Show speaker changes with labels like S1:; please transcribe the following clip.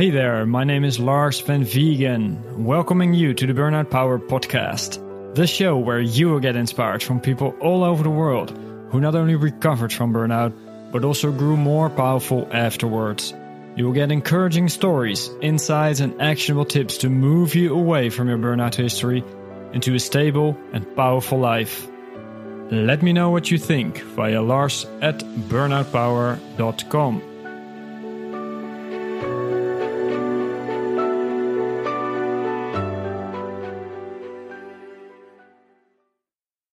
S1: Hey there, my name is Lars Van Vegan, welcoming you to the Burnout Power podcast, the show where you will get inspired from people all over the world who not only recovered from burnout, but also grew more powerful afterwards. You will get encouraging stories, insights, and actionable tips to move you away from your burnout history into a stable and powerful life. Let me know what you think via lars at burnoutpower.com.